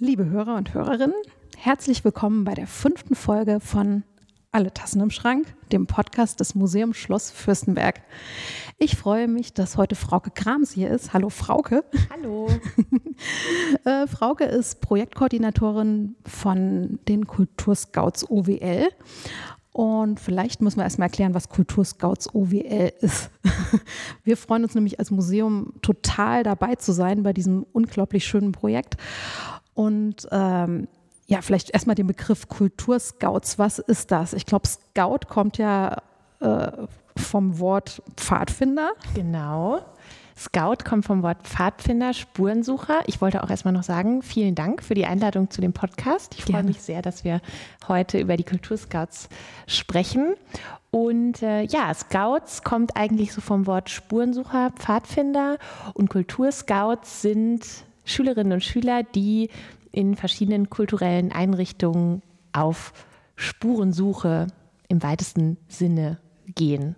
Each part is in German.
Liebe Hörer und Hörerinnen, herzlich willkommen bei der fünften Folge von Alle Tassen im Schrank, dem Podcast des Museums Schloss Fürstenberg. Ich freue mich, dass heute Frauke Krams hier ist. Hallo Frauke. Hallo. äh, Frauke ist Projektkoordinatorin von den Kulturscouts OWL und vielleicht müssen wir erstmal erklären, was Kulturscouts OWL ist. Wir freuen uns nämlich als Museum total dabei zu sein bei diesem unglaublich schönen Projekt. Und ähm, ja, vielleicht erstmal den Begriff Kulturscouts. Was ist das? Ich glaube, Scout kommt ja äh, vom Wort Pfadfinder. Genau. Scout kommt vom Wort Pfadfinder, Spurensucher. Ich wollte auch erstmal noch sagen, vielen Dank für die Einladung zu dem Podcast. Ich freue mich sehr, dass wir heute über die Kulturscouts sprechen. Und äh, ja, Scouts kommt eigentlich so vom Wort Spurensucher, Pfadfinder und Kulturscouts sind Schülerinnen und Schüler, die in verschiedenen kulturellen Einrichtungen auf Spurensuche im weitesten Sinne gehen.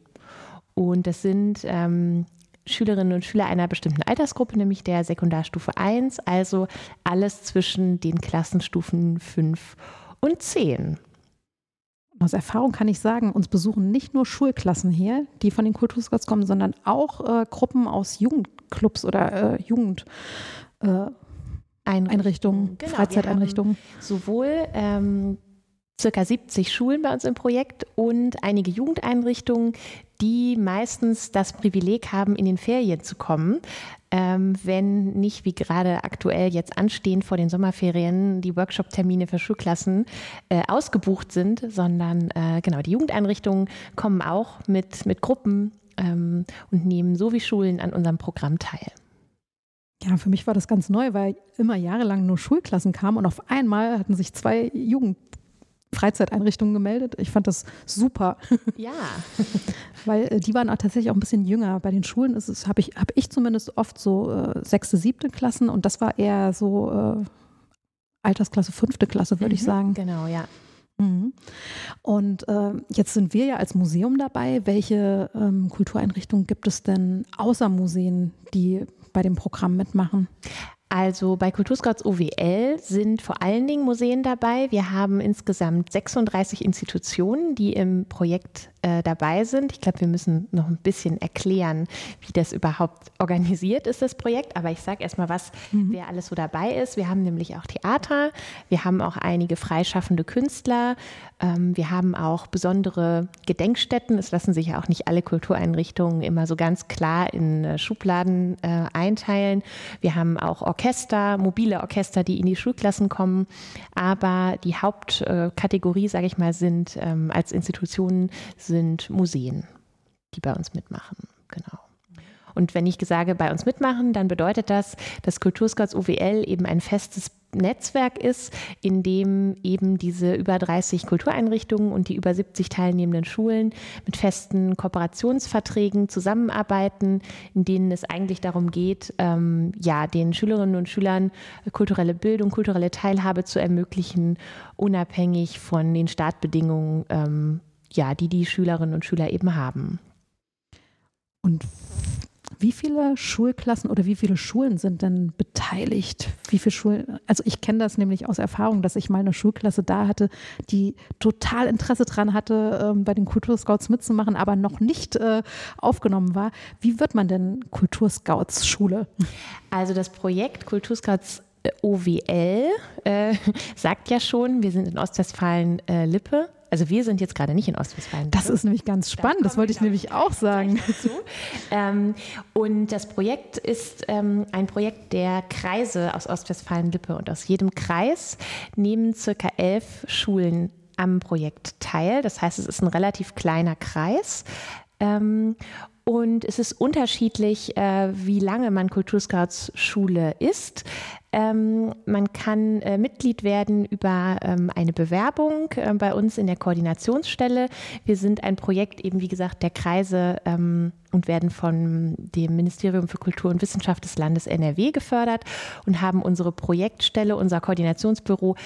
Und das sind ähm, Schülerinnen und Schüler einer bestimmten Altersgruppe, nämlich der Sekundarstufe 1, also alles zwischen den Klassenstufen 5 und 10. Aus Erfahrung kann ich sagen, uns besuchen nicht nur Schulklassen hier, die von den Kulturscots kommen, sondern auch äh, Gruppen aus Jugendclubs oder äh, Jugend. Äh, Einrichtungen, genau, Freizeiteinrichtungen. Sowohl ähm, circa 70 Schulen bei uns im Projekt und einige Jugendeinrichtungen, die meistens das Privileg haben, in den Ferien zu kommen. Ähm, wenn nicht wie gerade aktuell jetzt anstehen vor den Sommerferien die Workshop-Termine für Schulklassen äh, ausgebucht sind, sondern äh, genau die Jugendeinrichtungen kommen auch mit, mit Gruppen ähm, und nehmen so wie Schulen an unserem Programm teil. Ja, für mich war das ganz neu, weil immer jahrelang nur Schulklassen kamen und auf einmal hatten sich zwei Jugend Freizeiteinrichtungen gemeldet. Ich fand das super. Ja. Weil äh, die waren auch tatsächlich auch ein bisschen jünger. Bei den Schulen ist es, habe ich, hab ich zumindest oft so äh, sechste, siebte Klassen und das war eher so äh, Altersklasse, fünfte Klasse, würde mhm, ich sagen. Genau, ja. Mhm. Und äh, jetzt sind wir ja als Museum dabei. Welche ähm, Kultureinrichtungen gibt es denn außer Museen, die bei dem Programm mitmachen? Also bei Kulturscouts OWL sind vor allen Dingen Museen dabei. Wir haben insgesamt 36 Institutionen, die im Projekt äh, dabei sind. Ich glaube, wir müssen noch ein bisschen erklären, wie das überhaupt organisiert ist, das Projekt. Aber ich sage erstmal, was, mhm. wer alles so dabei ist. Wir haben nämlich auch Theater, wir haben auch einige freischaffende Künstler, ähm, wir haben auch besondere Gedenkstätten. Es lassen sich ja auch nicht alle Kultureinrichtungen immer so ganz klar in äh, Schubladen äh, einteilen. Wir haben auch Orchester, mobile Orchester, die in die Schulklassen kommen. Aber die Hauptkategorie, sage ich mal, sind ähm, als Institutionen sind Museen, die bei uns mitmachen. Genau. Und wenn ich sage, bei uns mitmachen, dann bedeutet das, dass Kulturscouts OWL eben ein festes Netzwerk ist, in dem eben diese über 30 Kultureinrichtungen und die über 70 teilnehmenden Schulen mit festen Kooperationsverträgen zusammenarbeiten, in denen es eigentlich darum geht, ähm, ja, den Schülerinnen und Schülern kulturelle Bildung, kulturelle Teilhabe zu ermöglichen, unabhängig von den Startbedingungen, ähm, ja, die die Schülerinnen und Schüler eben haben. Und wie viele Schulklassen oder wie viele Schulen sind denn beteiligt? Wie viele Schulen? Also ich kenne das nämlich aus Erfahrung, dass ich mal eine Schulklasse da hatte, die total Interesse daran hatte, ähm, bei den Kulturscouts mitzumachen, aber noch nicht äh, aufgenommen war. Wie wird man denn Kulturscouts Schule? Also das Projekt Kulturscouts äh, OWL äh, sagt ja schon, wir sind in Ostwestfalen-Lippe also wir sind jetzt gerade nicht in Ostwestfalen. Das ist nämlich ganz spannend, das wollte ich nämlich auch sagen. Ähm, und das Projekt ist ähm, ein Projekt der Kreise aus Ostwestfalen-Lippe und aus jedem Kreis nehmen circa elf Schulen am Projekt teil. Das heißt, es ist ein relativ kleiner Kreis. Ähm, und es ist unterschiedlich, äh, wie lange man Kulturscouts Schule ist. Ähm, man kann äh, Mitglied werden über ähm, eine Bewerbung äh, bei uns in der Koordinationsstelle. Wir sind ein Projekt eben, wie gesagt, der Kreise ähm, und werden von dem Ministerium für Kultur und Wissenschaft des Landes NRW gefördert und haben unsere Projektstelle, unser Koordinationsbüro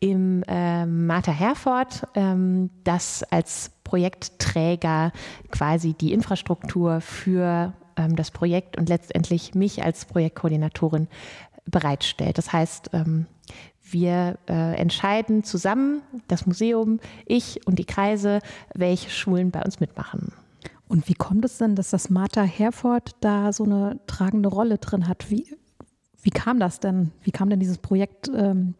im äh, Martha Herford, ähm, das als Projektträger quasi die Infrastruktur für ähm, das Projekt und letztendlich mich als Projektkoordinatorin bereitstellt. Das heißt, ähm, wir äh, entscheiden zusammen, das Museum, ich und die Kreise, welche Schulen bei uns mitmachen. Und wie kommt es denn, dass das Martha Herford da so eine tragende Rolle drin hat? Wie, wie kam das denn? Wie kam denn dieses Projekt ähm,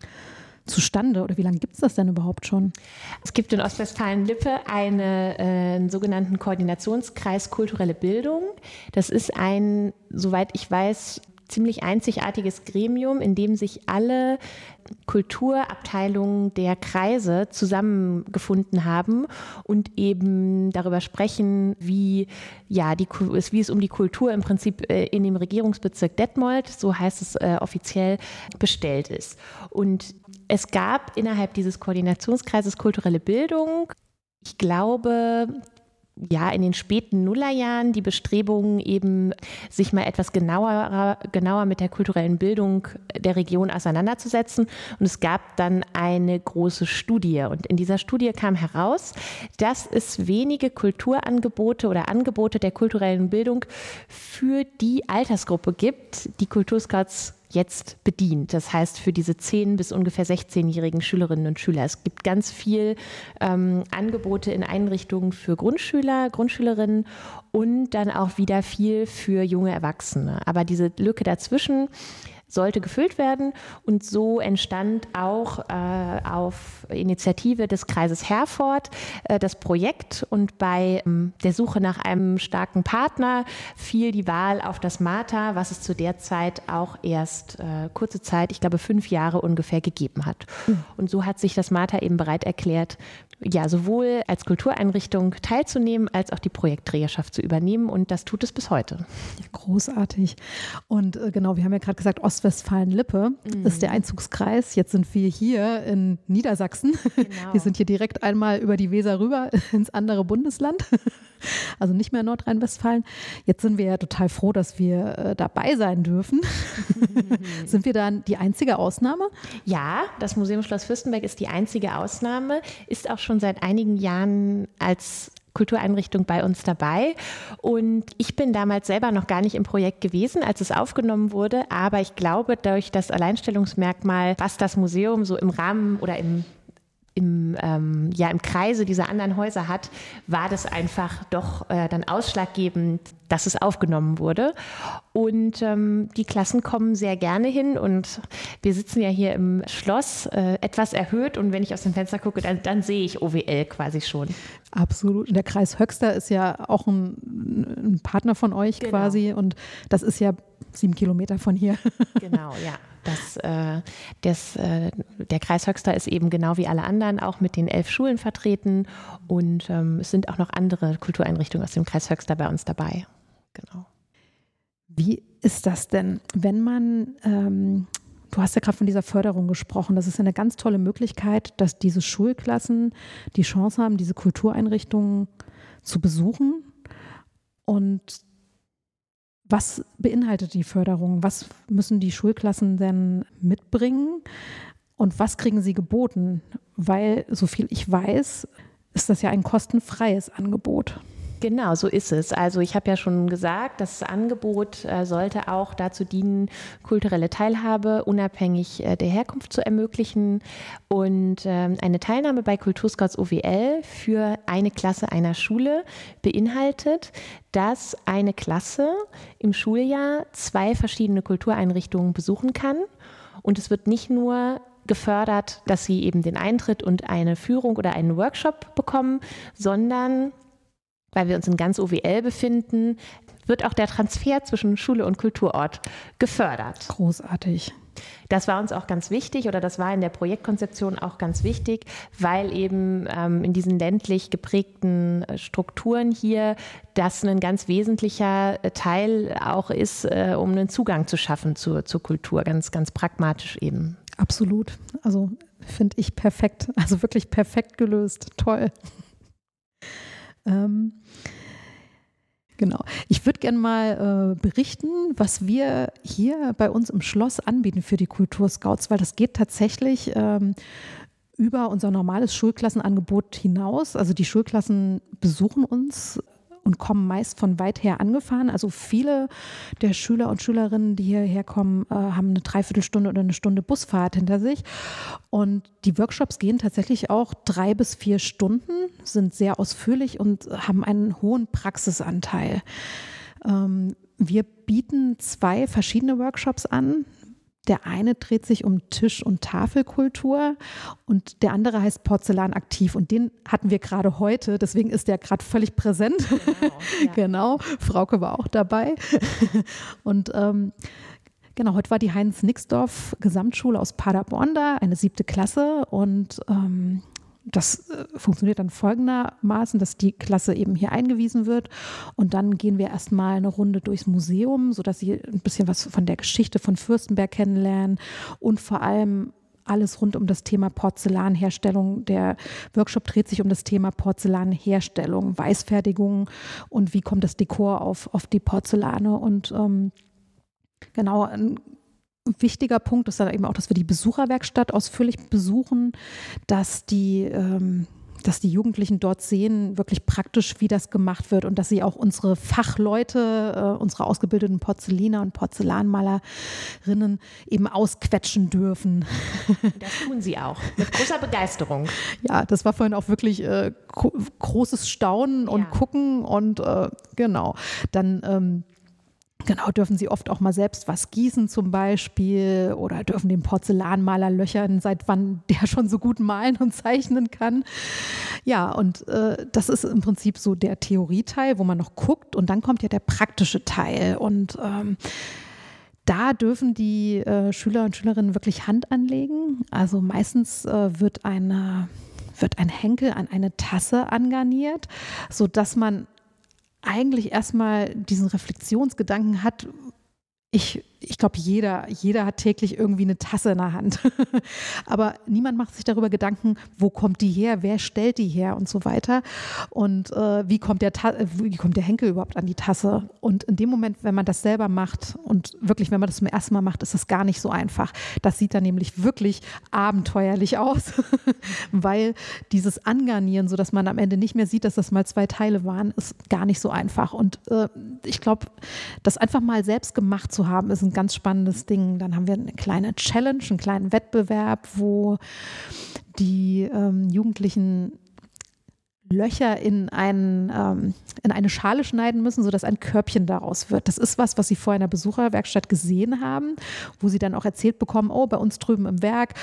zustande oder wie lange gibt es das denn überhaupt schon? Es gibt in Ostwestfalen-Lippe eine, äh, einen sogenannten Koordinationskreis kulturelle Bildung. Das ist ein, soweit ich weiß, ziemlich einzigartiges Gremium, in dem sich alle Kulturabteilungen der Kreise zusammengefunden haben und eben darüber sprechen, wie, ja, die, wie es um die Kultur im Prinzip äh, in dem Regierungsbezirk Detmold, so heißt es äh, offiziell, bestellt ist. Und es gab innerhalb dieses Koordinationskreises kulturelle Bildung, ich glaube, ja, in den späten Nullerjahren die Bestrebungen eben, sich mal etwas genauer, genauer mit der kulturellen Bildung der Region auseinanderzusetzen. Und es gab dann eine große Studie. Und in dieser Studie kam heraus, dass es wenige Kulturangebote oder Angebote der kulturellen Bildung für die Altersgruppe gibt, die Kulturscouts jetzt bedient. Das heißt für diese 10 bis ungefähr 16-jährigen Schülerinnen und Schüler. Es gibt ganz viel ähm, Angebote in Einrichtungen für Grundschüler, Grundschülerinnen und dann auch wieder viel für junge Erwachsene. Aber diese Lücke dazwischen sollte gefüllt werden. Und so entstand auch äh, auf Initiative des Kreises Herford äh, das Projekt. Und bei ähm, der Suche nach einem starken Partner fiel die Wahl auf das Martha, was es zu der Zeit auch erst äh, kurze Zeit, ich glaube fünf Jahre ungefähr gegeben hat. Und so hat sich das Martha eben bereit erklärt, ja, sowohl als Kultureinrichtung teilzunehmen, als auch die Projektträgerschaft zu übernehmen. Und das tut es bis heute. großartig. Und äh, genau, wir haben ja gerade gesagt, Ostwestfalen-Lippe mhm. ist der Einzugskreis. Jetzt sind wir hier in Niedersachsen. Genau. Wir sind hier direkt einmal über die Weser rüber ins andere Bundesland also nicht mehr Nordrhein-Westfalen. Jetzt sind wir ja total froh, dass wir äh, dabei sein dürfen. sind wir dann die einzige Ausnahme? Ja, das Museum Schloss Fürstenberg ist die einzige Ausnahme, ist auch schon seit einigen Jahren als Kultureinrichtung bei uns dabei. Und ich bin damals selber noch gar nicht im Projekt gewesen, als es aufgenommen wurde. Aber ich glaube, durch das Alleinstellungsmerkmal, was das Museum so im Rahmen oder im im, ähm, ja, im Kreise dieser anderen Häuser hat, war das einfach doch äh, dann ausschlaggebend, dass es aufgenommen wurde. Und ähm, die Klassen kommen sehr gerne hin und wir sitzen ja hier im Schloss äh, etwas erhöht und wenn ich aus dem Fenster gucke, dann, dann sehe ich OWL quasi schon. Absolut. Und der Kreis Höxter ist ja auch ein, ein Partner von euch genau. quasi und das ist ja sieben Kilometer von hier. Genau, ja. Das, äh, das, äh, der Kreis Höxter ist eben genau wie alle anderen auch mit den elf Schulen vertreten und ähm, es sind auch noch andere Kultureinrichtungen aus dem Kreis Höxter bei uns dabei. Genau. Wie ist das denn, wenn man, ähm, du hast ja gerade von dieser Förderung gesprochen, das ist eine ganz tolle Möglichkeit, dass diese Schulklassen die Chance haben, diese Kultureinrichtungen zu besuchen und was beinhaltet die Förderung? Was müssen die Schulklassen denn mitbringen? Und was kriegen sie geboten? Weil, so viel ich weiß, ist das ja ein kostenfreies Angebot. Genau, so ist es. Also ich habe ja schon gesagt, das Angebot äh, sollte auch dazu dienen, kulturelle Teilhabe unabhängig äh, der Herkunft zu ermöglichen und äh, eine Teilnahme bei Kulturscouts OWL für eine Klasse einer Schule beinhaltet, dass eine Klasse im Schuljahr zwei verschiedene Kultureinrichtungen besuchen kann und es wird nicht nur gefördert, dass sie eben den Eintritt und eine Führung oder einen Workshop bekommen, sondern weil wir uns in ganz OWL befinden, wird auch der Transfer zwischen Schule und Kulturort gefördert. Großartig. Das war uns auch ganz wichtig oder das war in der Projektkonzeption auch ganz wichtig, weil eben ähm, in diesen ländlich geprägten äh, Strukturen hier das ein ganz wesentlicher äh, Teil auch ist, äh, um einen Zugang zu schaffen zur, zur Kultur, ganz, ganz pragmatisch eben. Absolut. Also finde ich perfekt, also wirklich perfekt gelöst. Toll. Ähm, genau. Ich würde gerne mal äh, berichten, was wir hier bei uns im Schloss anbieten für die Kulturscouts, weil das geht tatsächlich ähm, über unser normales Schulklassenangebot hinaus. Also die Schulklassen besuchen uns und kommen meist von weit her angefahren. Also viele der Schüler und Schülerinnen, die hierher kommen, äh, haben eine Dreiviertelstunde oder eine Stunde Busfahrt hinter sich. Und die Workshops gehen tatsächlich auch drei bis vier Stunden, sind sehr ausführlich und haben einen hohen Praxisanteil. Ähm, wir bieten zwei verschiedene Workshops an. Der eine dreht sich um Tisch- und Tafelkultur und der andere heißt Porzellan aktiv. Und den hatten wir gerade heute, deswegen ist der gerade völlig präsent. Genau, ja. genau, Frauke war auch dabei. Und ähm, genau, heute war die Heinz Nixdorf Gesamtschule aus Paderborn da, eine siebte Klasse. Und ähm, das äh, funktioniert dann folgendermaßen, dass die Klasse eben hier eingewiesen wird und dann gehen wir erstmal eine Runde durchs Museum, sodass sie ein bisschen was von der Geschichte von Fürstenberg kennenlernen und vor allem alles rund um das Thema Porzellanherstellung. Der Workshop dreht sich um das Thema Porzellanherstellung, Weißfertigung und wie kommt das Dekor auf, auf die Porzellane und ähm, Genau, ein wichtiger Punkt ist dann eben auch, dass wir die Besucherwerkstatt ausführlich besuchen, dass die ähm, dass die Jugendlichen dort sehen, wirklich praktisch, wie das gemacht wird und dass sie auch unsere Fachleute, äh, unsere ausgebildeten Porzelliner und Porzellanmalerinnen eben ausquetschen dürfen. Das tun sie auch mit großer Begeisterung. Ja, das war vorhin auch wirklich äh, großes Staunen und ja. Gucken und äh, genau. Dann ähm, Genau, dürfen sie oft auch mal selbst was gießen zum Beispiel oder dürfen den Porzellanmaler löchern, seit wann der schon so gut malen und zeichnen kann. Ja, und äh, das ist im Prinzip so der Theorieteil, wo man noch guckt und dann kommt ja der praktische Teil und ähm, da dürfen die äh, Schüler und Schülerinnen wirklich Hand anlegen. Also meistens äh, wird eine wird ein Henkel an eine Tasse angarniert, sodass man eigentlich erstmal diesen Reflexionsgedanken hat, ich, ich glaube, jeder, jeder hat täglich irgendwie eine Tasse in der Hand. Aber niemand macht sich darüber Gedanken, wo kommt die her, wer stellt die her und so weiter. Und äh, wie, kommt der wie kommt der Henkel überhaupt an die Tasse? Und in dem Moment, wenn man das selber macht und wirklich, wenn man das zum ersten Mal macht, ist das gar nicht so einfach. Das sieht dann nämlich wirklich abenteuerlich aus, weil dieses Angarnieren, sodass man am Ende nicht mehr sieht, dass das mal zwei Teile waren, ist gar nicht so einfach. Und äh, ich glaube, das einfach mal selbst gemacht zu haben, ist ein ganz spannendes Ding. Dann haben wir eine kleine Challenge, einen kleinen Wettbewerb, wo die ähm, Jugendlichen Löcher in, ein, ähm, in eine Schale schneiden müssen, sodass ein Körbchen daraus wird. Das ist was, was sie vorher in der Besucherwerkstatt gesehen haben, wo sie dann auch erzählt bekommen, oh, bei uns drüben im Werk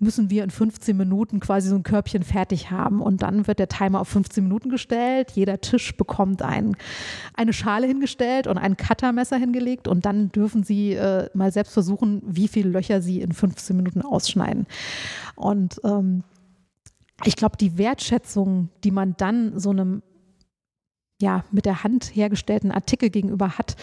müssen wir in 15 Minuten quasi so ein Körbchen fertig haben. Und dann wird der Timer auf 15 Minuten gestellt. Jeder Tisch bekommt ein, eine Schale hingestellt und ein Cuttermesser hingelegt. Und dann dürfen sie äh, mal selbst versuchen, wie viele Löcher sie in 15 Minuten ausschneiden. Und ähm, ich glaube, die Wertschätzung, die man dann so einem ja, mit der Hand hergestellten Artikel gegenüber hat,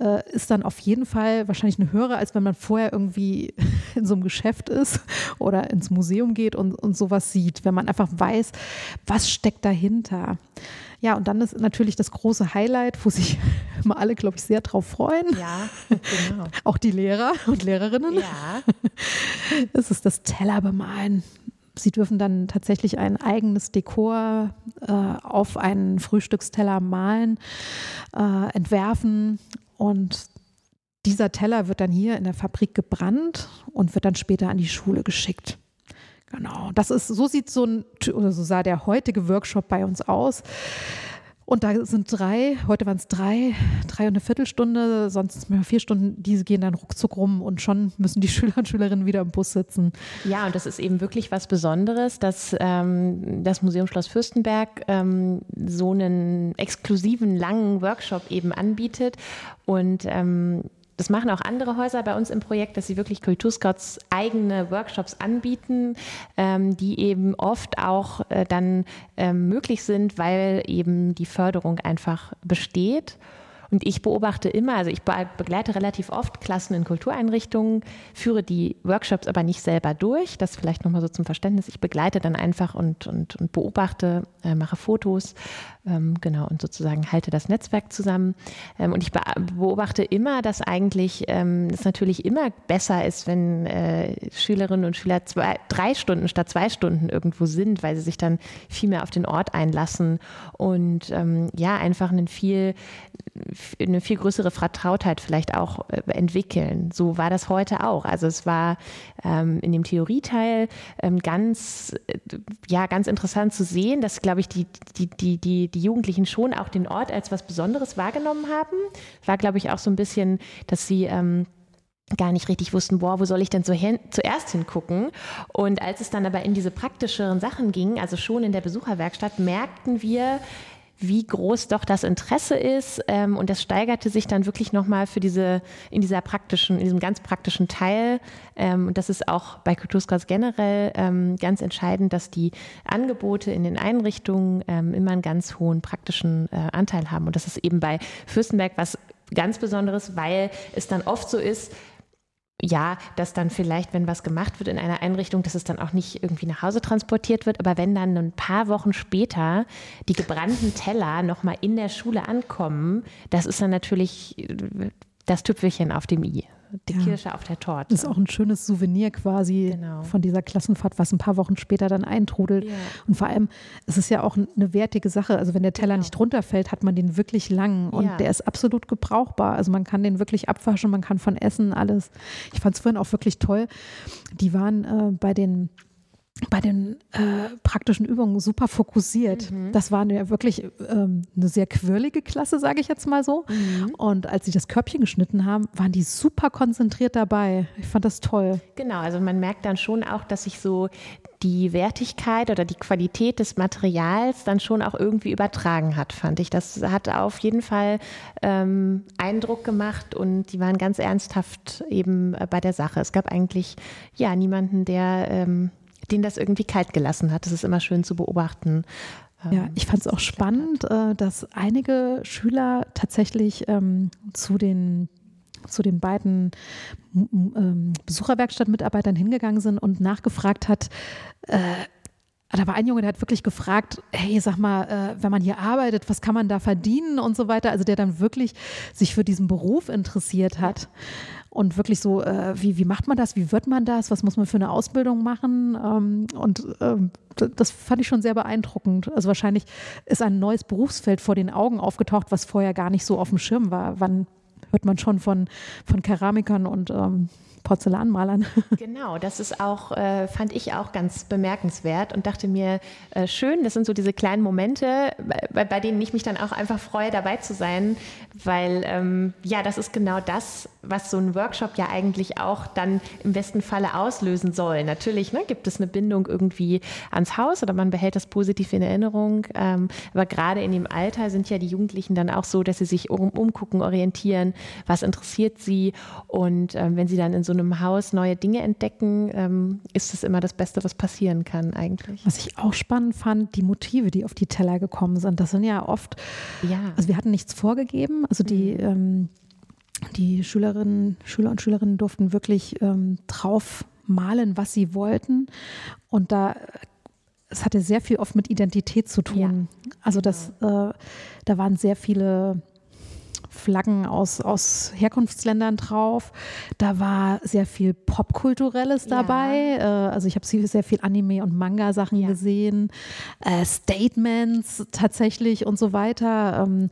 äh, ist dann auf jeden Fall wahrscheinlich eine höhere, als wenn man vorher irgendwie in so einem Geschäft ist oder ins Museum geht und, und sowas sieht, wenn man einfach weiß, was steckt dahinter. Ja, und dann ist natürlich das große Highlight, wo sich immer alle, glaube ich, sehr drauf freuen. Ja, genau. Auch die Lehrer und Lehrerinnen. Ja. Es ist das Teller bemalen. Sie dürfen dann tatsächlich ein eigenes Dekor äh, auf einen Frühstücksteller malen, äh, entwerfen und dieser Teller wird dann hier in der Fabrik gebrannt und wird dann später an die Schule geschickt. Genau, das ist, so sieht so ein, oder so sah der heutige Workshop bei uns aus. Und da sind drei, heute waren es drei, drei und eine Viertelstunde, sonst mehr vier Stunden, die gehen dann ruckzuck rum und schon müssen die Schüler und Schülerinnen wieder im Bus sitzen. Ja, und das ist eben wirklich was Besonderes, dass ähm, das Museum Schloss Fürstenberg ähm, so einen exklusiven, langen Workshop eben anbietet. Und ähm, das machen auch andere Häuser bei uns im Projekt, dass sie wirklich Kulturscouts eigene Workshops anbieten, ähm, die eben oft auch äh, dann ähm, möglich sind, weil eben die Förderung einfach besteht. Und ich beobachte immer, also ich begleite relativ oft Klassen in Kultureinrichtungen, führe die Workshops aber nicht selber durch. Das vielleicht nochmal so zum Verständnis. Ich begleite dann einfach und, und, und beobachte, äh, mache Fotos, ähm, genau, und sozusagen halte das Netzwerk zusammen. Ähm, und ich beobachte immer, dass eigentlich ähm, es natürlich immer besser ist, wenn äh, Schülerinnen und Schüler zwei, drei Stunden statt zwei Stunden irgendwo sind, weil sie sich dann viel mehr auf den Ort einlassen und ähm, ja, einfach einen viel, eine viel größere Vertrautheit vielleicht auch äh, entwickeln. So war das heute auch. Also es war ähm, in dem Theorieteil ähm, ganz, äh, ja, ganz interessant zu sehen, dass, glaube ich, die, die, die, die, die Jugendlichen schon auch den Ort als was Besonderes wahrgenommen haben. War, glaube ich, auch so ein bisschen, dass sie ähm, gar nicht richtig wussten, boah, wo soll ich denn so hin, zuerst hingucken? Und als es dann aber in diese praktischeren Sachen ging, also schon in der Besucherwerkstatt, merkten wir, wie groß doch das Interesse ist. Ähm, und das steigerte sich dann wirklich nochmal für diese, in dieser praktischen, in diesem ganz praktischen Teil. Ähm, und das ist auch bei Kulturscouts generell ähm, ganz entscheidend, dass die Angebote in den Einrichtungen ähm, immer einen ganz hohen praktischen äh, Anteil haben. Und das ist eben bei Fürstenberg was ganz Besonderes, weil es dann oft so ist, ja, dass dann vielleicht, wenn was gemacht wird in einer Einrichtung, dass es dann auch nicht irgendwie nach Hause transportiert wird. Aber wenn dann ein paar Wochen später die gebrannten Teller nochmal in der Schule ankommen, das ist dann natürlich das Tüpfelchen auf dem i die ja. Kirsche auf der Torte. Das ist auch ein schönes Souvenir quasi genau. von dieser Klassenfahrt, was ein paar Wochen später dann eintrudelt. Ja. Und vor allem, es ist ja auch eine wertige Sache. Also wenn der Teller genau. nicht runterfällt, hat man den wirklich lang und ja. der ist absolut gebrauchbar. Also man kann den wirklich abwaschen, man kann von essen, alles. Ich fand es vorhin auch wirklich toll. Die waren äh, bei den bei den äh, praktischen Übungen super fokussiert. Mhm. Das war ja wirklich ähm, eine sehr quirlige Klasse, sage ich jetzt mal so. Mhm. Und als sie das Körbchen geschnitten haben, waren die super konzentriert dabei. Ich fand das toll. Genau, also man merkt dann schon auch, dass sich so die Wertigkeit oder die Qualität des Materials dann schon auch irgendwie übertragen hat, fand ich. Das hat auf jeden Fall ähm, Eindruck gemacht und die waren ganz ernsthaft eben äh, bei der Sache. Es gab eigentlich ja niemanden, der ähm, den das irgendwie kalt gelassen hat. Das ist immer schön zu beobachten. Ja, ähm, ich fand es auch spannend, äh, dass einige Schüler tatsächlich ähm, zu den zu den beiden ähm, Besucherwerkstattmitarbeitern hingegangen sind und nachgefragt hat, äh, da war ein Junge, der hat wirklich gefragt, hey, sag mal, äh, wenn man hier arbeitet, was kann man da verdienen und so weiter. Also der dann wirklich sich für diesen Beruf interessiert hat und wirklich so, äh, wie, wie macht man das, wie wird man das, was muss man für eine Ausbildung machen ähm, und ähm, das fand ich schon sehr beeindruckend. Also wahrscheinlich ist ein neues Berufsfeld vor den Augen aufgetaucht, was vorher gar nicht so auf dem Schirm war. Wann hört man schon von, von Keramikern und ähm, Porzellanmalern. Genau, das ist auch, äh, fand ich auch ganz bemerkenswert und dachte mir, äh, schön, das sind so diese kleinen Momente, bei, bei, denen ich mich dann auch einfach freue, dabei zu sein, weil ähm, ja, das ist genau das, was so ein Workshop ja eigentlich auch dann im besten Falle auslösen soll. Natürlich ne, gibt es eine Bindung irgendwie ans Haus oder man behält das positiv in Erinnerung, ähm, aber gerade in dem Alter sind ja die Jugendlichen dann auch so, dass sie sich um, umgucken, orientieren, was interessiert sie und ähm, wenn sie dann in so einem Haus neue Dinge entdecken, ähm, ist das immer das Beste, was passieren kann eigentlich. Was ich auch spannend fand, die Motive, die auf die Teller gekommen sind. Das sind ja oft, ja. also wir hatten nichts vorgegeben. Also die, mhm. ähm, die Schülerinnen, Schüler und Schülerinnen durften wirklich ähm, drauf malen, was sie wollten. Und da es hatte sehr viel oft mit Identität zu tun. Ja. Also das, äh, da waren sehr viele Flaggen aus, aus Herkunftsländern drauf. Da war sehr viel Popkulturelles dabei. Ja. Äh, also ich habe sehr viel Anime- und Manga-Sachen ja. gesehen, äh, Statements tatsächlich und so weiter. Ähm,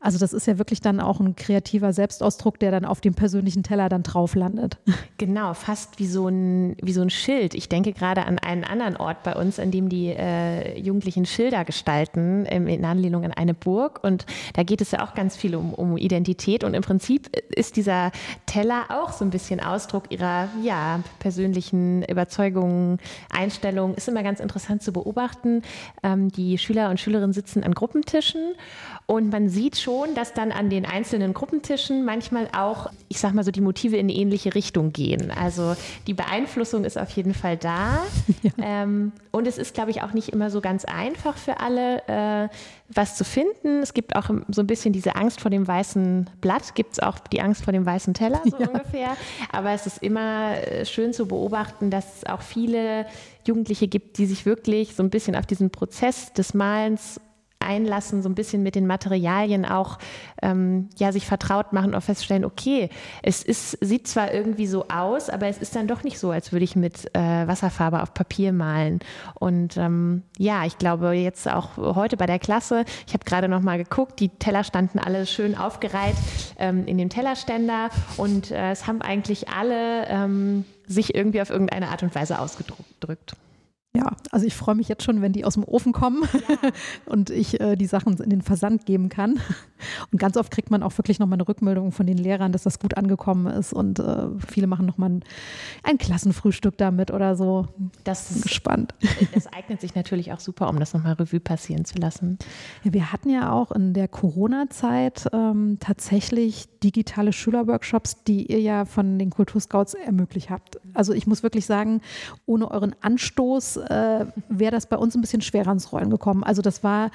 also das ist ja wirklich dann auch ein kreativer Selbstausdruck, der dann auf dem persönlichen Teller dann drauf landet. Genau, fast wie so ein, wie so ein Schild. Ich denke gerade an einen anderen Ort bei uns, an dem die äh, Jugendlichen Schilder gestalten, in Anlehnung an eine Burg. Und da geht es ja auch ganz viel um, um Identität und im Prinzip ist dieser Teller auch so ein bisschen Ausdruck ihrer ja, persönlichen Überzeugungen, Einstellungen. Ist immer ganz interessant zu beobachten. Ähm, die Schüler und Schülerinnen sitzen an Gruppentischen und man sieht schon, dass dann an den einzelnen Gruppentischen manchmal auch, ich sag mal so, die Motive in eine ähnliche Richtung gehen. Also die Beeinflussung ist auf jeden Fall da. Ja. Ähm, und es ist, glaube ich, auch nicht immer so ganz einfach für alle, äh, was zu finden. Es gibt auch so ein bisschen diese Angst vor dem weißen weißen Blatt gibt es auch die Angst vor dem weißen Teller, so ja. ungefähr. Aber es ist immer äh, schön zu beobachten, dass es auch viele Jugendliche gibt, die sich wirklich so ein bisschen auf diesen Prozess des Malens einlassen, so ein bisschen mit den Materialien auch ähm, ja, sich vertraut machen und feststellen, okay, es ist, sieht zwar irgendwie so aus, aber es ist dann doch nicht so, als würde ich mit äh, Wasserfarbe auf Papier malen. Und ähm, ja, ich glaube jetzt auch heute bei der Klasse, ich habe gerade noch mal geguckt, die Teller standen alle schön aufgereiht ähm, in dem Tellerständer und äh, es haben eigentlich alle ähm, sich irgendwie auf irgendeine Art und Weise ausgedrückt. Ja, also ich freue mich jetzt schon, wenn die aus dem Ofen kommen ja. und ich äh, die Sachen in den Versand geben kann. Und ganz oft kriegt man auch wirklich nochmal eine Rückmeldung von den Lehrern, dass das gut angekommen ist. Und äh, viele machen nochmal ein, ein Klassenfrühstück damit oder so. Das ist gespannt. Das eignet sich natürlich auch super, um das nochmal Revue passieren zu lassen. Ja, wir hatten ja auch in der Corona-Zeit ähm, tatsächlich digitale Schülerworkshops, die ihr ja von den Kulturscouts ermöglicht habt. Also ich muss wirklich sagen, ohne euren Anstoß äh, wäre das bei uns ein bisschen schwerer ins Rollen gekommen. Also das war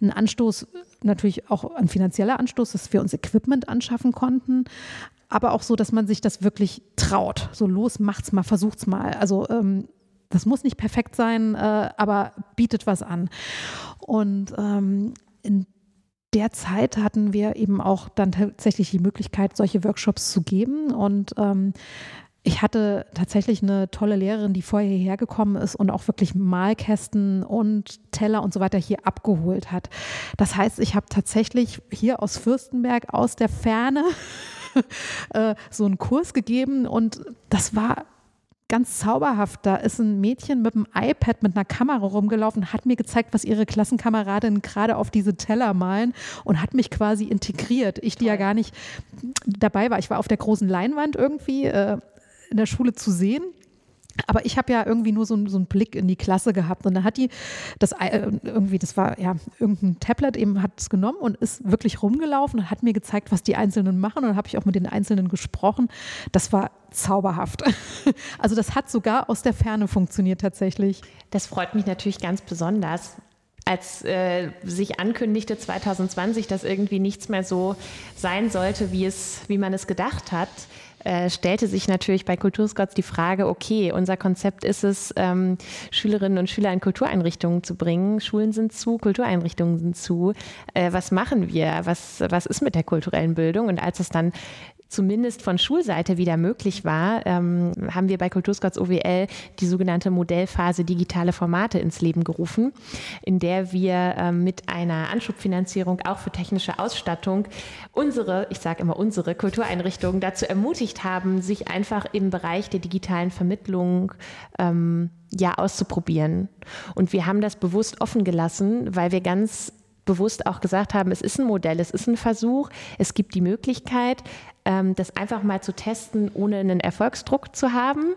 ein Anstoß, natürlich auch ein finanzieller Anstoß, dass wir uns Equipment anschaffen konnten, aber auch so, dass man sich das wirklich traut. So los, macht's mal, versucht's mal. Also ähm, das muss nicht perfekt sein, äh, aber bietet was an. Und ähm, in der Zeit hatten wir eben auch dann tatsächlich die Möglichkeit, solche Workshops zu geben. Und ähm, ich hatte tatsächlich eine tolle Lehrerin, die vorher hierher gekommen ist und auch wirklich Malkästen und Teller und so weiter hier abgeholt hat. Das heißt, ich habe tatsächlich hier aus Fürstenberg aus der Ferne äh, so einen Kurs gegeben und das war ganz zauberhaft. Da ist ein Mädchen mit einem iPad mit einer Kamera rumgelaufen, hat mir gezeigt, was ihre Klassenkameradinnen gerade auf diese Teller malen und hat mich quasi integriert. Ich, die ja gar nicht dabei war. Ich war auf der großen Leinwand irgendwie, äh, in der Schule zu sehen. Aber ich habe ja irgendwie nur so, so, einen Blick in die Klasse gehabt. Und dann hat die das äh, irgendwie, das war ja irgendein Tablet eben hat es genommen und ist wirklich rumgelaufen und hat mir gezeigt, was die Einzelnen machen. Und dann habe ich auch mit den Einzelnen gesprochen. Das war zauberhaft. Also das hat sogar aus der Ferne funktioniert tatsächlich. Das freut mich natürlich ganz besonders als äh, sich ankündigte 2020, dass irgendwie nichts mehr so sein sollte, wie, es, wie man es gedacht hat, äh, stellte sich natürlich bei Kulturscots die Frage, okay, unser Konzept ist es, ähm, Schülerinnen und Schüler in Kultureinrichtungen zu bringen. Schulen sind zu, Kultureinrichtungen sind zu. Äh, was machen wir? Was, was ist mit der kulturellen Bildung? Und als es dann zumindest von Schulseite wieder möglich war, ähm, haben wir bei Kulturscots OWL die sogenannte Modellphase digitale Formate ins Leben gerufen, in der wir ähm, mit einer Anschubfinanzierung auch für technische Ausstattung unsere, ich sage immer unsere Kultureinrichtungen dazu ermutigt haben, sich einfach im Bereich der digitalen Vermittlung ähm, ja auszuprobieren. Und wir haben das bewusst offen gelassen, weil wir ganz bewusst auch gesagt haben, es ist ein Modell, es ist ein Versuch, es gibt die Möglichkeit, das einfach mal zu testen, ohne einen Erfolgsdruck zu haben.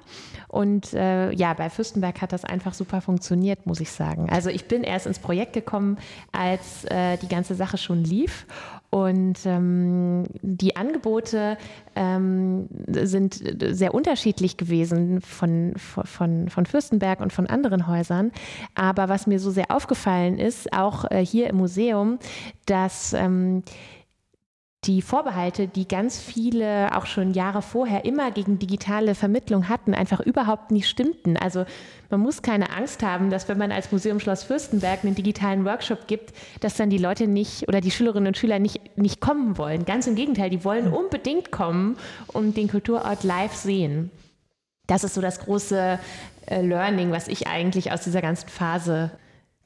Und äh, ja, bei Fürstenberg hat das einfach super funktioniert, muss ich sagen. Also ich bin erst ins Projekt gekommen, als äh, die ganze Sache schon lief. Und ähm, die Angebote ähm, sind sehr unterschiedlich gewesen von, von, von Fürstenberg und von anderen Häusern. Aber was mir so sehr aufgefallen ist, auch äh, hier im Museum, dass ähm, die Vorbehalte, die ganz viele auch schon Jahre vorher immer gegen digitale Vermittlung hatten, einfach überhaupt nicht stimmten. Also man muss keine Angst haben, dass wenn man als Museum Schloss Fürstenberg einen digitalen Workshop gibt, dass dann die Leute nicht oder die Schülerinnen und Schüler nicht, nicht kommen wollen. Ganz im Gegenteil, die wollen unbedingt kommen und den Kulturort live sehen. Das ist so das große äh, Learning, was ich eigentlich aus dieser ganzen Phase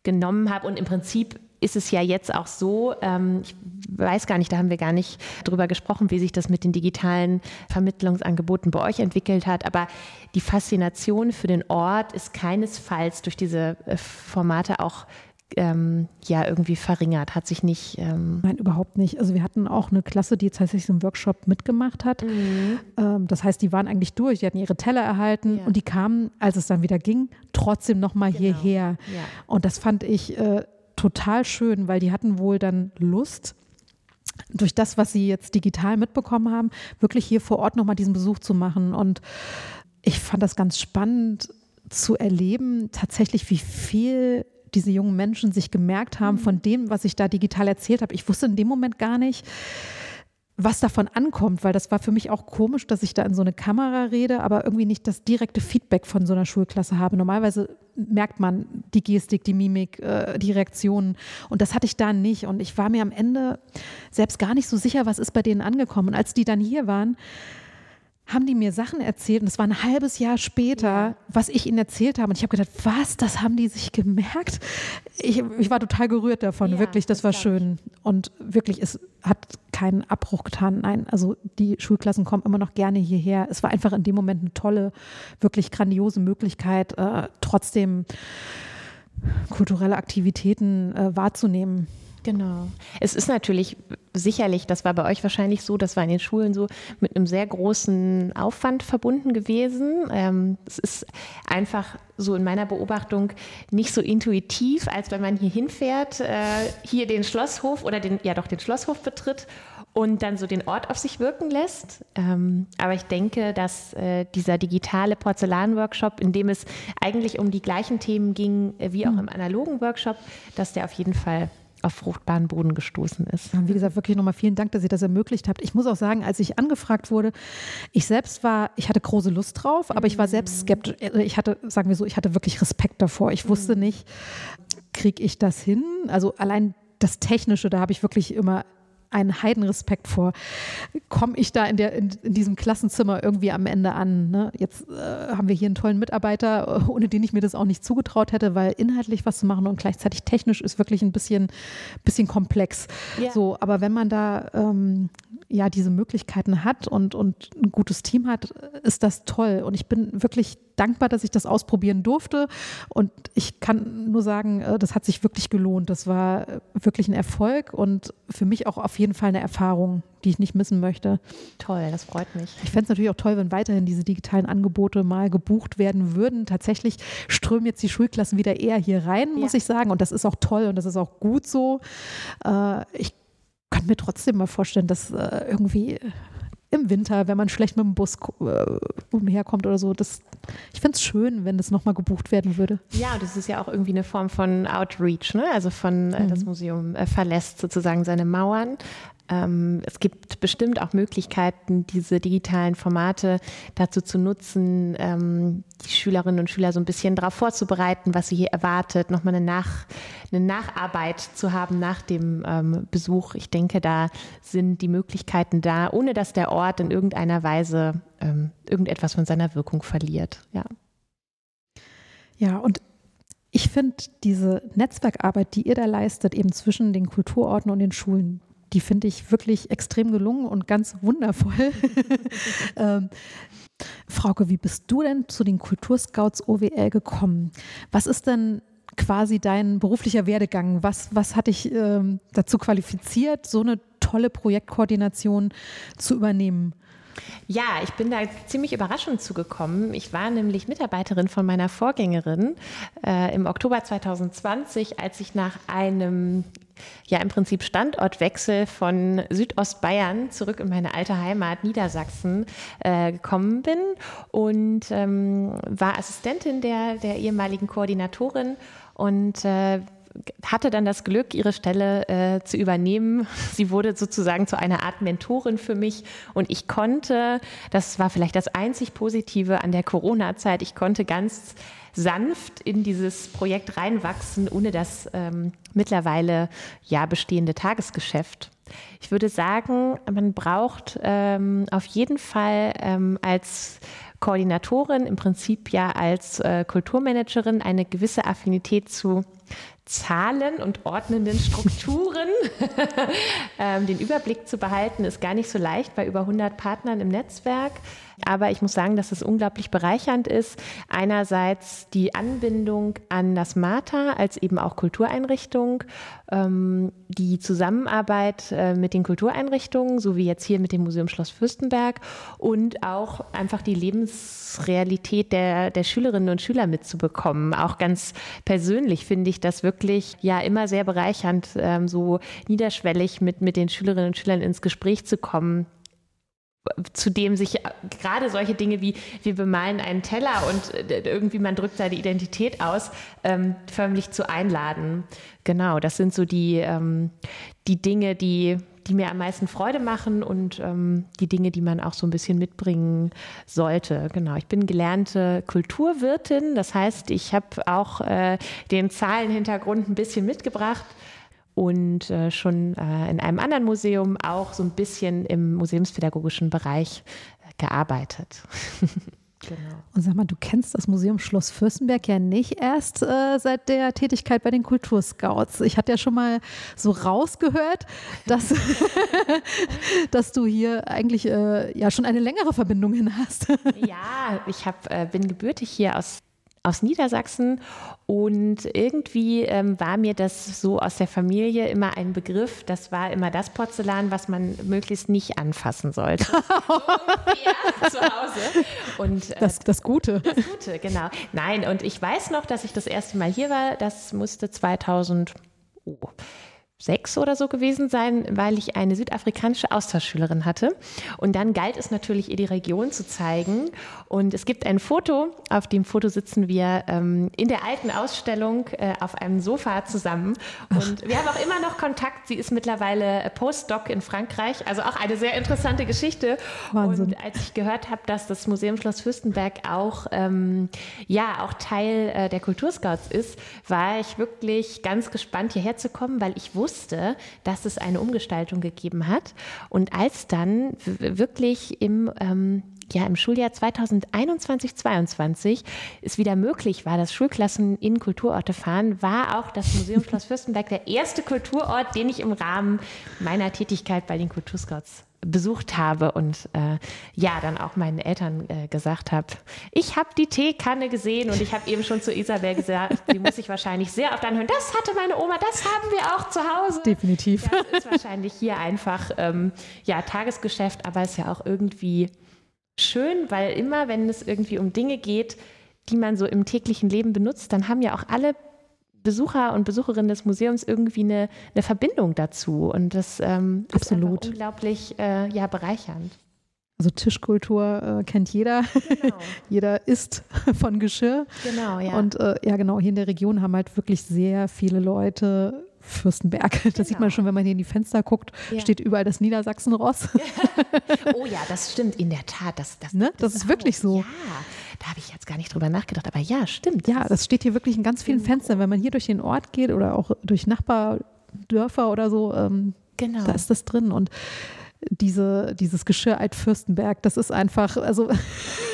genommen habe und im Prinzip ist es ja jetzt auch so, ähm, ich weiß gar nicht, da haben wir gar nicht drüber gesprochen, wie sich das mit den digitalen Vermittlungsangeboten bei euch entwickelt hat, aber die Faszination für den Ort ist keinesfalls durch diese äh, Formate auch ähm, ja irgendwie verringert, hat sich nicht. Ähm Nein, überhaupt nicht. Also wir hatten auch eine Klasse, die tatsächlich so einen Workshop mitgemacht hat. Mhm. Ähm, das heißt, die waren eigentlich durch, die hatten ihre Teller erhalten ja. und die kamen, als es dann wieder ging, trotzdem nochmal genau. hierher. Ja. Und das fand ich äh, total schön, weil die hatten wohl dann Lust, durch das, was sie jetzt digital mitbekommen haben, wirklich hier vor Ort nochmal diesen Besuch zu machen. Und ich fand das ganz spannend zu erleben, tatsächlich, wie viel diese jungen Menschen sich gemerkt haben mhm. von dem, was ich da digital erzählt habe. Ich wusste in dem Moment gar nicht, was davon ankommt, weil das war für mich auch komisch, dass ich da in so eine Kamera rede, aber irgendwie nicht das direkte Feedback von so einer Schulklasse habe. Normalerweise merkt man die Gestik, die Mimik, äh, die Reaktionen und das hatte ich da nicht und ich war mir am Ende selbst gar nicht so sicher, was ist bei denen angekommen. Und als die dann hier waren, haben die mir Sachen erzählt und es war ein halbes Jahr später, ja. was ich ihnen erzählt habe. Und ich habe gedacht, was, das haben die sich gemerkt? Ich, ich war total gerührt davon, ja, wirklich, das, das war schön. Und wirklich, es hat keinen Abbruch getan. Nein, also die Schulklassen kommen immer noch gerne hierher. Es war einfach in dem Moment eine tolle, wirklich grandiose Möglichkeit, äh, trotzdem kulturelle Aktivitäten äh, wahrzunehmen. Genau. Es ist natürlich sicherlich, das war bei euch wahrscheinlich so, das war in den Schulen so, mit einem sehr großen Aufwand verbunden gewesen. Ähm, es ist einfach so in meiner Beobachtung nicht so intuitiv, als wenn man hier hinfährt, äh, hier den Schlosshof oder den, ja doch den Schlosshof betritt und dann so den Ort auf sich wirken lässt. Ähm, aber ich denke, dass äh, dieser digitale Porzellan-Workshop, in dem es eigentlich um die gleichen Themen ging äh, wie auch hm. im analogen Workshop, dass der auf jeden Fall auf fruchtbaren Boden gestoßen ist. Wie gesagt, wirklich nochmal vielen Dank, dass ihr das ermöglicht habt. Ich muss auch sagen, als ich angefragt wurde, ich selbst war, ich hatte große Lust drauf, aber ich war selbst skeptisch. Also ich hatte, sagen wir so, ich hatte wirklich Respekt davor. Ich wusste mhm. nicht, kriege ich das hin? Also allein das Technische, da habe ich wirklich immer einen Heidenrespekt vor. Komme ich da in, der, in, in, diesem Klassenzimmer irgendwie am Ende an? Ne? Jetzt äh, haben wir hier einen tollen Mitarbeiter, äh, ohne den ich mir das auch nicht zugetraut hätte, weil inhaltlich was zu machen und gleichzeitig technisch ist wirklich ein bisschen, bisschen komplex. Yeah. So, aber wenn man da ähm, ja diese Möglichkeiten hat und, und ein gutes Team hat, ist das toll. Und ich bin wirklich dankbar, dass ich das ausprobieren durfte. Und ich kann nur sagen, äh, das hat sich wirklich gelohnt. Das war äh, wirklich ein Erfolg und für mich auch auf jeden Fall eine Erfahrung, die ich nicht missen möchte. Toll, das freut mich. Ich fände es natürlich auch toll, wenn weiterhin diese digitalen Angebote mal gebucht werden würden. Tatsächlich strömen jetzt die Schulklassen wieder eher hier rein, muss ja. ich sagen. Und das ist auch toll und das ist auch gut so. Äh, ich kann mir trotzdem mal vorstellen, dass irgendwie im Winter, wenn man schlecht mit dem Bus äh, umherkommt oder so. Das, ich fände es schön, wenn das nochmal gebucht werden würde. Ja, und das ist ja auch irgendwie eine Form von Outreach, ne? also von äh, mhm. das Museum äh, verlässt sozusagen seine Mauern es gibt bestimmt auch Möglichkeiten, diese digitalen Formate dazu zu nutzen, ähm, die Schülerinnen und Schüler so ein bisschen darauf vorzubereiten, was sie hier erwartet, nochmal eine, Nach, eine Nacharbeit zu haben nach dem ähm, Besuch. Ich denke, da sind die Möglichkeiten da, ohne dass der Ort in irgendeiner Weise ähm, irgendetwas von seiner Wirkung verliert. Ja, ja und ich finde diese Netzwerkarbeit, die ihr da leistet, eben zwischen den Kulturorten und den Schulen, die finde ich wirklich extrem gelungen und ganz wundervoll. ähm, Frauke, wie bist du denn zu den Kulturscouts OWL gekommen? Was ist denn quasi dein beruflicher Werdegang? Was, was hat dich ähm, dazu qualifiziert, so eine tolle Projektkoordination zu übernehmen? Ja, ich bin da ziemlich überraschend zugekommen. Ich war nämlich Mitarbeiterin von meiner Vorgängerin äh, im Oktober 2020, als ich nach einem ja im Prinzip Standortwechsel von Südostbayern zurück in meine alte Heimat Niedersachsen äh, gekommen bin und ähm, war Assistentin der, der ehemaligen Koordinatorin und äh, hatte dann das Glück, ihre Stelle äh, zu übernehmen. Sie wurde sozusagen zu einer Art Mentorin für mich und ich konnte, das war vielleicht das einzig Positive an der Corona-Zeit, ich konnte ganz sanft in dieses Projekt reinwachsen, ohne das ähm, mittlerweile ja bestehende Tagesgeschäft. Ich würde sagen, man braucht ähm, auf jeden Fall ähm, als Koordinatorin, im Prinzip ja als äh, Kulturmanagerin eine gewisse Affinität zu Zahlen und ordnenden Strukturen. ähm, den Überblick zu behalten ist gar nicht so leicht bei über 100 Partnern im Netzwerk. Aber ich muss sagen, dass es unglaublich bereichernd ist. Einerseits die Anbindung an das MATA als eben auch Kultureinrichtung, ähm, die Zusammenarbeit äh, mit den Kultureinrichtungen, so wie jetzt hier mit dem Museum Schloss Fürstenberg und auch einfach die Lebensrealität der, der Schülerinnen und Schüler mitzubekommen. Auch ganz persönlich finde ich das wirklich ja immer sehr bereichernd, ähm, so niederschwellig mit, mit den Schülerinnen und Schülern ins Gespräch zu kommen zu dem sich gerade solche Dinge wie wir bemalen einen Teller und äh, irgendwie man drückt seine Identität aus, ähm, förmlich zu einladen. Genau, das sind so die, ähm, die Dinge, die, die mir am meisten Freude machen und ähm, die Dinge, die man auch so ein bisschen mitbringen sollte. Genau, ich bin gelernte Kulturwirtin, das heißt, ich habe auch äh, den Zahlenhintergrund ein bisschen mitgebracht und äh, schon äh, in einem anderen Museum auch so ein bisschen im museumspädagogischen Bereich äh, gearbeitet. Genau. Und sag mal, du kennst das Museum Schloss Fürstenberg ja nicht erst äh, seit der Tätigkeit bei den Kulturscouts. Ich hatte ja schon mal so rausgehört, dass, dass du hier eigentlich äh, ja schon eine längere Verbindung hin hast. ja, ich hab, äh, bin gebürtig hier aus aus Niedersachsen und irgendwie ähm, war mir das so aus der Familie immer ein Begriff. Das war immer das Porzellan, was man möglichst nicht anfassen sollte. ja, zu Hause. Und, äh, das, das Gute. Das Gute, genau. Nein, und ich weiß noch, dass ich das erste Mal hier war. Das musste 2000. Oh, sechs oder so gewesen sein, weil ich eine südafrikanische Austauschschülerin hatte. Und dann galt es natürlich, ihr die Region zu zeigen. Und es gibt ein Foto, auf dem Foto sitzen wir ähm, in der alten Ausstellung äh, auf einem Sofa zusammen. Und Ach. wir haben auch immer noch Kontakt. Sie ist mittlerweile Postdoc in Frankreich. Also auch eine sehr interessante Geschichte. Wahnsinn. Und als ich gehört habe, dass das Museum Schloss Fürstenberg auch, ähm, ja, auch Teil äh, der Kulturscouts ist, war ich wirklich ganz gespannt, hierher zu kommen, weil ich wusste, wusste, dass es eine Umgestaltung gegeben hat. Und als dann wirklich im ähm, ja, im Schuljahr 2021-22 es wieder möglich war, dass Schulklassen in Kulturorte fahren, war auch das Museum Schloss Fürstenberg der erste Kulturort, den ich im Rahmen meiner Tätigkeit bei den Kulturscouts besucht habe und äh, ja, dann auch meinen Eltern äh, gesagt habe, ich habe die Teekanne gesehen und ich habe eben schon zu Isabel gesagt, die muss ich wahrscheinlich sehr oft anhören. Das hatte meine Oma, das haben wir auch zu Hause. Definitiv. Das ist wahrscheinlich hier einfach ähm, ja, Tagesgeschäft, aber ist ja auch irgendwie schön, weil immer, wenn es irgendwie um Dinge geht, die man so im täglichen Leben benutzt, dann haben ja auch alle Besucher und Besucherinnen des Museums irgendwie eine, eine Verbindung dazu. Und das ähm, ist unglaublich äh, ja, bereichernd. Also Tischkultur äh, kennt jeder. Genau. jeder isst von Geschirr. Genau, ja. Und äh, ja, genau, hier in der Region haben halt wirklich sehr viele Leute Fürstenberg. Das genau. sieht man schon, wenn man hier in die Fenster guckt, ja. steht überall das Niedersachsenross. oh ja, das stimmt in der Tat. Das, das, ne? das, das ist wirklich so. Ja, da habe ich jetzt gar nicht drüber nachgedacht, aber ja, stimmt. Ja, das steht hier wirklich in ganz vielen genau. Fenstern. Wenn man hier durch den Ort geht oder auch durch Nachbardörfer oder so, ähm, genau. da ist das drin. Und diese, dieses Geschirr Alt-Fürstenberg, das ist einfach, also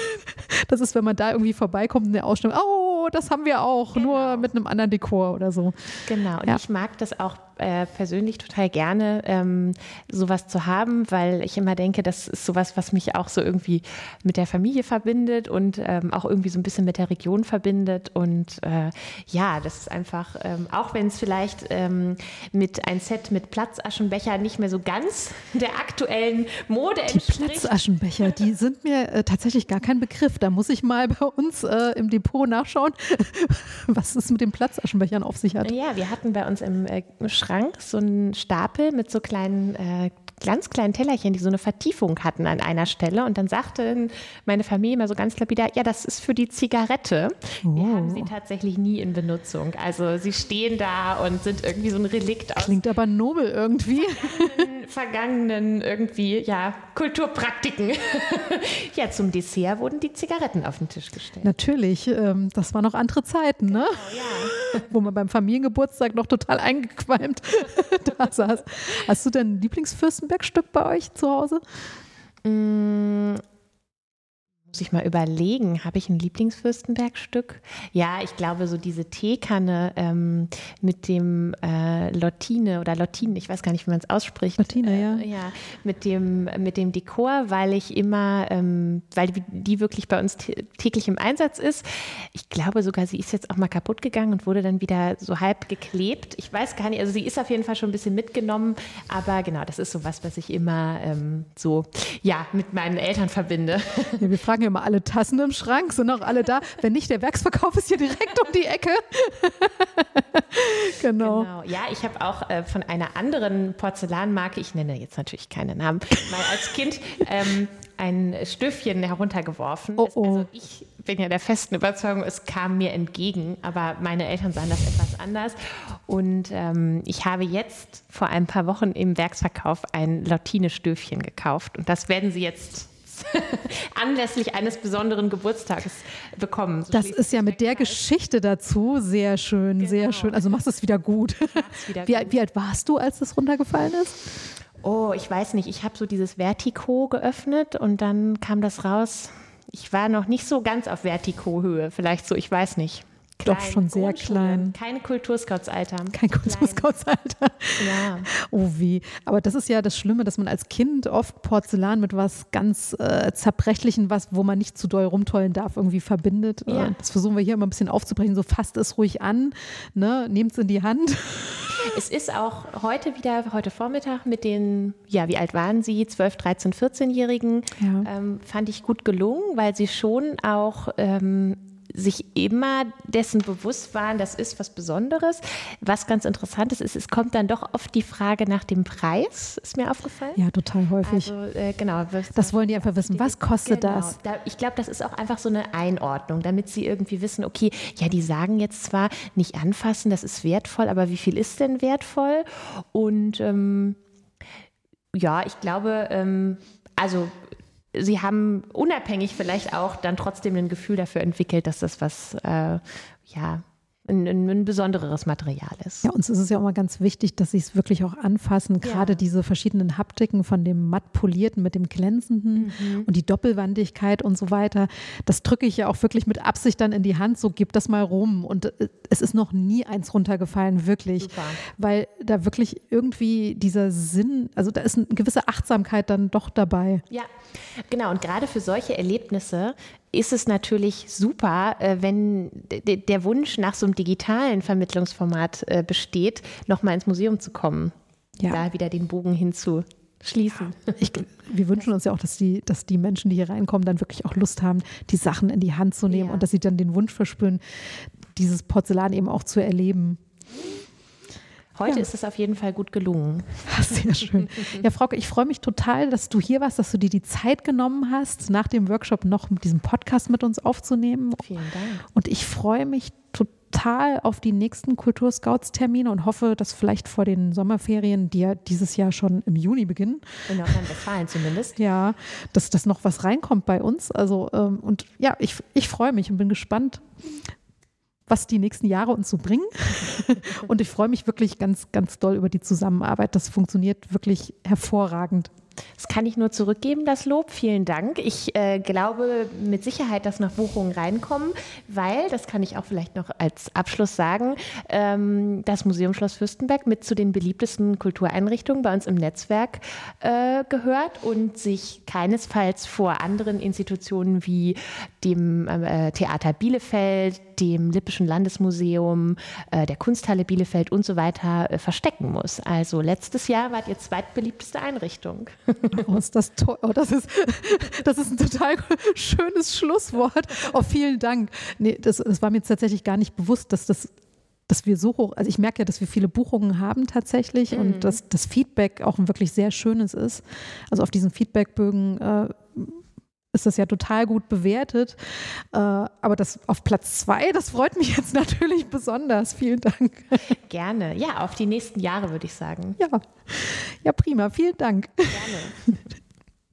das ist, wenn man da irgendwie vorbeikommt in der Ausstellung, oh, das haben wir auch, genau. nur mit einem anderen Dekor oder so. Genau, und ja. ich mag das auch äh, persönlich total gerne, ähm, sowas zu haben, weil ich immer denke, das ist sowas, was mich auch so irgendwie mit der Familie verbindet und ähm, auch irgendwie so ein bisschen mit der Region verbindet. Und äh, ja, das ist einfach, ähm, auch wenn es vielleicht ähm, mit ein Set mit Platzaschenbecher nicht mehr so ganz der aktuellen Mode die entspricht. Die Platzaschenbecher, die sind mir äh, tatsächlich gar kein Begriff. Da muss ich mal bei uns äh, im Depot nachschauen, was es mit den Platzaschenbechern auf sich hat. Ja, wir hatten bei uns im äh, Schrank so einen Stapel mit so kleinen äh, ganz kleinen Tellerchen, die so eine Vertiefung hatten an einer Stelle. Und dann sagte meine Familie immer so ganz lapidar, ja, das ist für die Zigarette. Oh. Wir haben sie tatsächlich nie in Benutzung. Also sie stehen da und sind irgendwie so ein Relikt aus. Klingt aber nobel irgendwie. Vergangenen, vergangenen irgendwie, ja, Kulturpraktiken. ja, zum Dessert wurden die Zigaretten auf den Tisch gestellt. Natürlich, ähm, das waren noch andere Zeiten, ne? Genau, ja. Wo man beim Familiengeburtstag noch total eingequalmt da saß. Hast du denn Lieblingsfürstenberg? Stück bei euch zu Hause? Muss ich mal überlegen, habe ich ein Lieblingsfürstenbergstück? Ja, ich glaube, so diese Teekanne ähm, mit dem äh, Lottine oder Lottine, ich weiß gar nicht, wie man es ausspricht. Lottine, ja. Äh, ja, mit dem, mit dem Dekor, weil ich immer, ähm, weil die wirklich bei uns täglich im Einsatz ist. Ich glaube sogar, sie ist jetzt auch mal kaputt gegangen und wurde dann wieder so halb geklebt. Ich weiß gar nicht, also sie ist auf jeden Fall schon ein bisschen mitgenommen, aber genau, das ist so was, was ich immer ähm, so, ja, mit meinen Eltern verbinde. Ja, wir fragen haben ja mal alle Tassen im Schrank, sind auch alle da. Wenn nicht, der Werksverkauf ist hier direkt um die Ecke. genau. genau. Ja, ich habe auch äh, von einer anderen Porzellanmarke, ich nenne jetzt natürlich keine Namen, mal als Kind ähm, ein Stöffchen heruntergeworfen. Oh, oh. Also ich bin ja der festen Überzeugung, es kam mir entgegen, aber meine Eltern sahen das etwas anders. Und ähm, ich habe jetzt vor ein paar Wochen im Werksverkauf ein Lautine-Stöfchen gekauft. Und das werden Sie jetzt anlässlich eines besonderen Geburtstages bekommen. So das ist ja mit der Geschichte dazu sehr schön, genau. sehr schön. Also machst du es wieder gut. Wieder wie, gut. wie alt warst du, als das runtergefallen ist? Oh, ich weiß nicht. Ich habe so dieses Vertigo geöffnet und dann kam das raus. Ich war noch nicht so ganz auf Vertigo-Höhe, vielleicht so, ich weiß nicht. Klein, Doch schon sehr klein. Keine Kulturscouts-Alter. Kein Kulturscouts-Alter. Ja. Oh wie. Aber das ist ja das Schlimme, dass man als Kind oft Porzellan mit was ganz äh, Zerbrechlichen, was, wo man nicht zu doll rumtollen darf, irgendwie verbindet. Ja. Das versuchen wir hier immer ein bisschen aufzubrechen. So fasst es ruhig an, ne? nehmt es in die Hand. Es ist auch heute wieder, heute Vormittag mit den, ja, wie alt waren Sie? 12, 13, 14-Jährigen, ja. ähm, fand ich gut gelungen, weil sie schon auch ähm, sich immer dessen bewusst waren, das ist was Besonderes. Was ganz interessant ist, ist, es kommt dann doch oft die Frage nach dem Preis, ist mir aufgefallen. Ja, total häufig. Also, äh, genau. Das wollen die einfach wissen. Was kostet genau. das? Da, ich glaube, das ist auch einfach so eine Einordnung, damit sie irgendwie wissen, okay, ja, die sagen jetzt zwar nicht anfassen, das ist wertvoll, aber wie viel ist denn wertvoll? Und ähm, ja, ich glaube, ähm, also sie haben unabhängig vielleicht auch dann trotzdem ein Gefühl dafür entwickelt, dass das was, äh, ja, ein, ein, besondereres Material ist. Ja, uns ist es ja auch mal ganz wichtig, dass sie es wirklich auch anfassen. Gerade ja. diese verschiedenen Haptiken von dem matt polierten mit dem glänzenden mhm. und die Doppelwandigkeit und so weiter. Das drücke ich ja auch wirklich mit Absicht dann in die Hand. So gib das mal rum. Und äh, es ist noch nie eins runtergefallen, wirklich. Super. Weil da wirklich irgendwie dieser Sinn, also da ist eine gewisse Achtsamkeit dann doch dabei. Ja, genau. Und gerade für solche Erlebnisse ist es natürlich super, äh, wenn der Wunsch nach so einem digitalen Vermittlungsformat äh, besteht, nochmal ins Museum zu kommen. Ja. Da wieder den Bogen hinzuschließen. Ich, wir wünschen uns ja auch, dass die, dass die Menschen, die hier reinkommen, dann wirklich auch Lust haben, die Sachen in die Hand zu nehmen ja. und dass sie dann den Wunsch verspüren, dieses Porzellan eben auch zu erleben. Heute ja. ist es auf jeden Fall gut gelungen. Sehr schön. Ja, Frauke, ich freue mich total, dass du hier warst, dass du dir die Zeit genommen hast, nach dem Workshop noch diesen Podcast mit uns aufzunehmen. Vielen Dank. Und ich freue mich total auf die nächsten Kulturscouts-Termine und hoffe, dass vielleicht vor den Sommerferien, die ja dieses Jahr schon im Juni beginnen. In Nordrhein-Westfalen zumindest. Ja, dass das noch was reinkommt bei uns. Also, ähm, und ja, ich, ich freue mich und bin gespannt, was die nächsten Jahre uns so bringen. Und ich freue mich wirklich ganz, ganz doll über die Zusammenarbeit. Das funktioniert wirklich hervorragend. Das kann ich nur zurückgeben, das Lob. Vielen Dank. Ich äh, glaube mit Sicherheit, dass noch Buchungen reinkommen, weil, das kann ich auch vielleicht noch als Abschluss sagen, ähm, das Museum Schloss Fürstenberg mit zu den beliebtesten Kultureinrichtungen bei uns im Netzwerk äh, gehört und sich keinesfalls vor anderen Institutionen wie dem äh, Theater Bielefeld, dem Lippischen Landesmuseum, äh, der Kunsthalle Bielefeld und so weiter äh, verstecken muss. Also letztes Jahr wart ihr zweitbeliebteste Einrichtung. Oh, ist das toll. Oh, das, ist, das ist ein total schönes Schlusswort. Oh, vielen Dank. Nee, das, das war mir jetzt tatsächlich gar nicht bewusst, dass das dass wir so hoch, also ich merke ja, dass wir viele Buchungen haben tatsächlich mhm. und dass das Feedback auch ein wirklich sehr schönes ist. Also auf diesen Feedbackbögen äh, ist das ja total gut bewertet. Äh, aber das auf Platz zwei, das freut mich jetzt natürlich besonders. Vielen Dank. Gerne. Ja, auf die nächsten Jahre würde ich sagen. Ja, ja prima. Vielen Dank. Gerne.